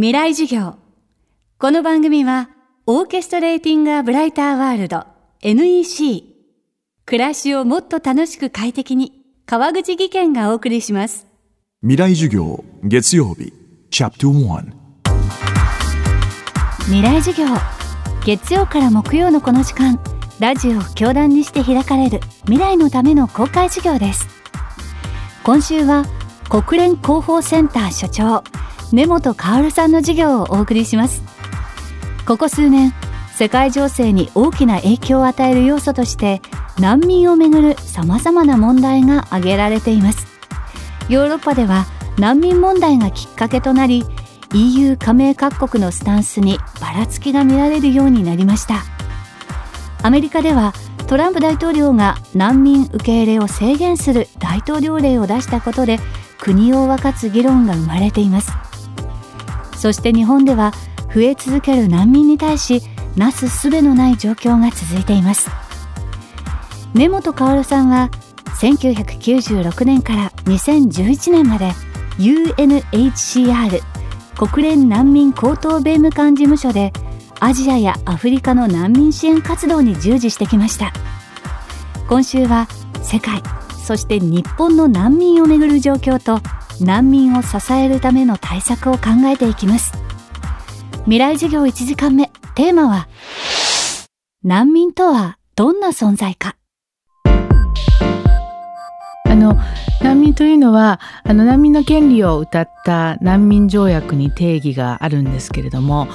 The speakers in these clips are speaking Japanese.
未来授業。この番組は、オーケストレーティング・ア・ブライター・ワールド NEC。暮らしをもっと楽しく快適に、川口義賢がお送りします。未来授業月曜日チャプター未来授業。月曜から木曜のこの時間、ラジオを教壇にして開かれる未来のための公開授業です。今週は、国連広報センター所長、根本薫さんの授業をお送りします。ここ数年、世界情勢に大きな影響を与える要素として、難民をめぐる様々な問題が挙げられています。ヨーロッパでは難民問題がきっかけとなり、EU 加盟各国のスタンスにばらつきが見られるようになりました。アメリカではトランプ大統領が難民受け入れを制限する大統領令を出したことで国を分かつ議論が生まれています。そして日本では増え続ける難民に対しなすすべのない状況が続いています。根本薫さんは1996年から2011年まで UNHCR 国連難民高等弁務官事務所でアジアやアフリカの難民支援活動に従事してきました。今週は世界そして日本の難民をめぐる状況と難民を支えるための対策を考えていきます。未来授業1時間目。テーマは難民とはどんな存在か。あの難民というのはあの難民の権利を謳った難民条約に定義があるんですけれども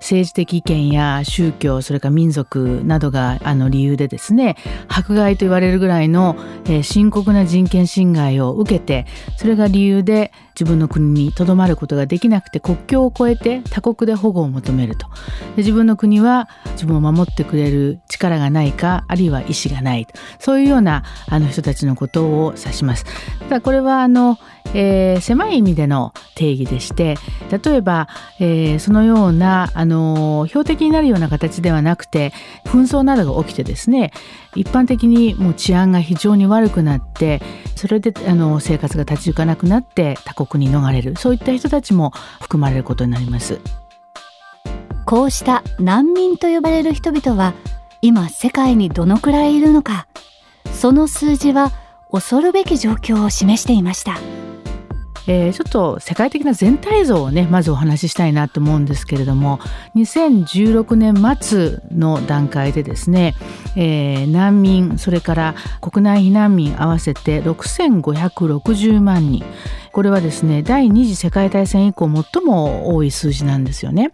政治的意見や宗教それから民族などがあの理由でですね迫害と言われるぐらいの、えー深刻な人権侵害を受けてそれが理由で自分の国にとどまることができなくて国境を越えて他国で保護を求めると自分の国は自分を守ってくれる力がないかあるいは意志がないとそういうようなあの人たちのことを指します。ただこれはあのえー狭い意味での定義でして例えば、えーそのようなあの標的になるような形ではなくて紛争などが起きてですね一般的にもう治安が非常に悪くなってそれであの生活が立ち行かなくなって他国に逃れるそういった人たちも含まれることになります。こうした難民と呼ばれる人々は今世界にどのくらいいるのかその数字は恐るべき状況を示していましたえーちょっと世界的な全体像をねまずお話ししたいなと思うんですけれども2016年末の段階でですね、えー難民それから国内避難民合わせて6560万人これはですね第二次世界大戦以降最も多い数字なんですよね。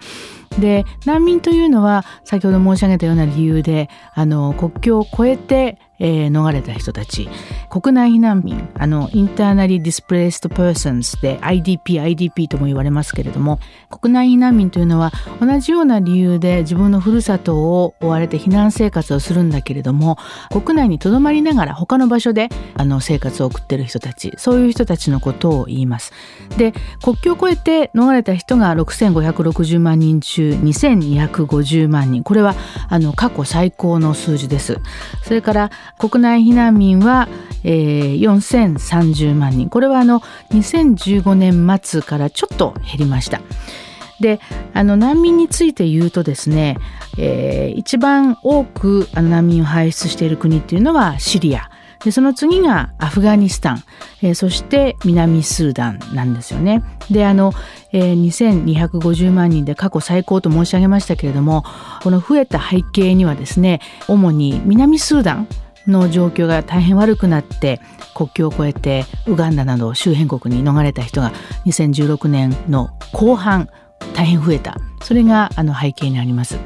で難民というのは先ほど申し上げたような理由であの国境を越えて、えー逃れた人たち国内避難民あの Internally Displaced Persons で IDP、IDP とも言われますけれども国内避難民というのは同じような理由で自分のふるさとを追われて避難生活をするんだけれども国内にとどまりながら他の場所であの生活を送っている人たちそういう人たちのことを言います。で国境を越えて逃れた人が6560万人中2250万人これはあの過去最高の数字です。それから国内避難民は、えー4030万人これはあの2015年末からちょっと減りました。であの難民について言うとですね、えー一番多く難民を輩出している国っていうのはシリアでその次がアフガニスタン、えーそして南スーダンなんですよね。であの、えー2250万人で過去最高と申し上げましたけれどもこの増えた背景にはですね主に南スーダンの状況が大変悪くなって国境を越えてウガンダなど周辺国に逃れた人が2016年の後半大変増えたそれがあの背景にあります。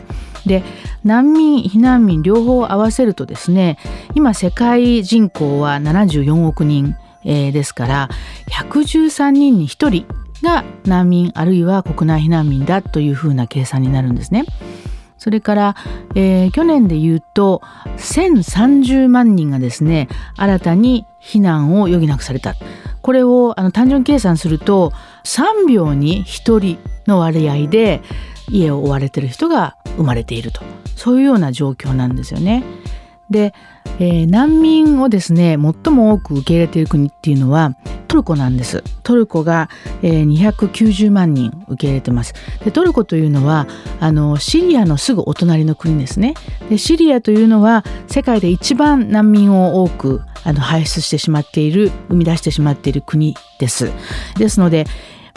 で難民避難民両方合わせるとですね今世界人口は74億人、ですから113人に1人が難民あるいは国内避難民だというふうな計算になるんですね。それから、えー去年で言うと1030万人がですね新たに避難を余儀なくされたこれをあの単純計算すると3秒に1人の割合で家を追われてる人が生まれているとそういうような状況なんですよね。で、えー、難民をですね最も多く受け入れている国っていうのはトルコなんです。トルコが、えー、290万人受け入れてます。でトルコというのはあのシリアのすぐお隣の国ですね。でシリアというのは世界で一番難民を多くあの排出してしまっている生み出してしまっている国です。ですので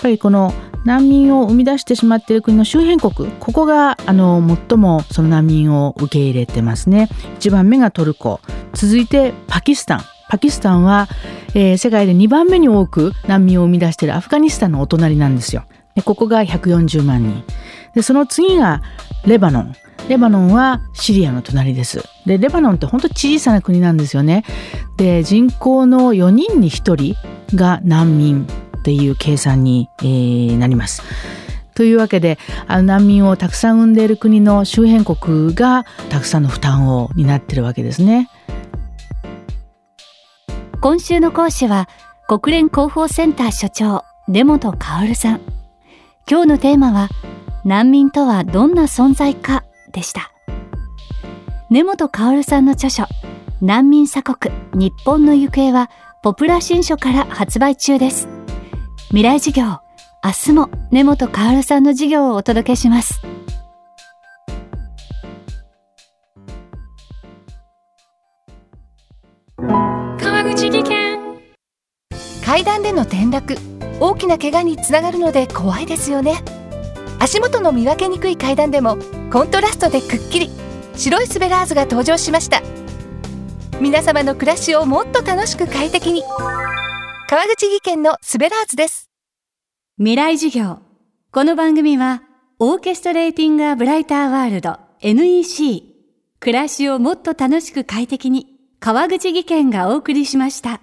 ぱりこの難民を生み出してしまっている国の周辺国ここがあの最もその難民を受け入れてますね。1番目がトルコ。続いてパキスタン。パキスタンは、えー、世界で2番目に多く難民を生み出しているアフガニスタンのお隣なんですよ。でここが140万人。でその次がレバノン。レバノンはシリアの隣です。で、レバノンって本当小さな国なんですよね。で、人口の4人に1人が難民。っていう計算に、えー、なります。というわけであの難民をたくさん生んでいる国の周辺国がたくさんの負担を担っているわけですね。今週の講師は国連広報センター所長根本薫さん。今日のテーマは難民とはどんな存在かでした。根本薫さんの著書難民鎖国日本の行方はポプラ新書から発売中です。未来授業。明日も根本薫さんの授業をお届けします。川口技研。階段での転落。大きな怪我につながるので怖いですよね。足元の見分けにくい階段でもコントラストでくっきり。白いスベラーズが登場しました。皆様の暮らしをもっと楽しく快適に川口技研のスベラーズです。未来授業。この番組は、オーケストレーティング・ア・ブライター・ワールド NEC。暮らしをもっと楽しく快適に、川口技研がお送りしました。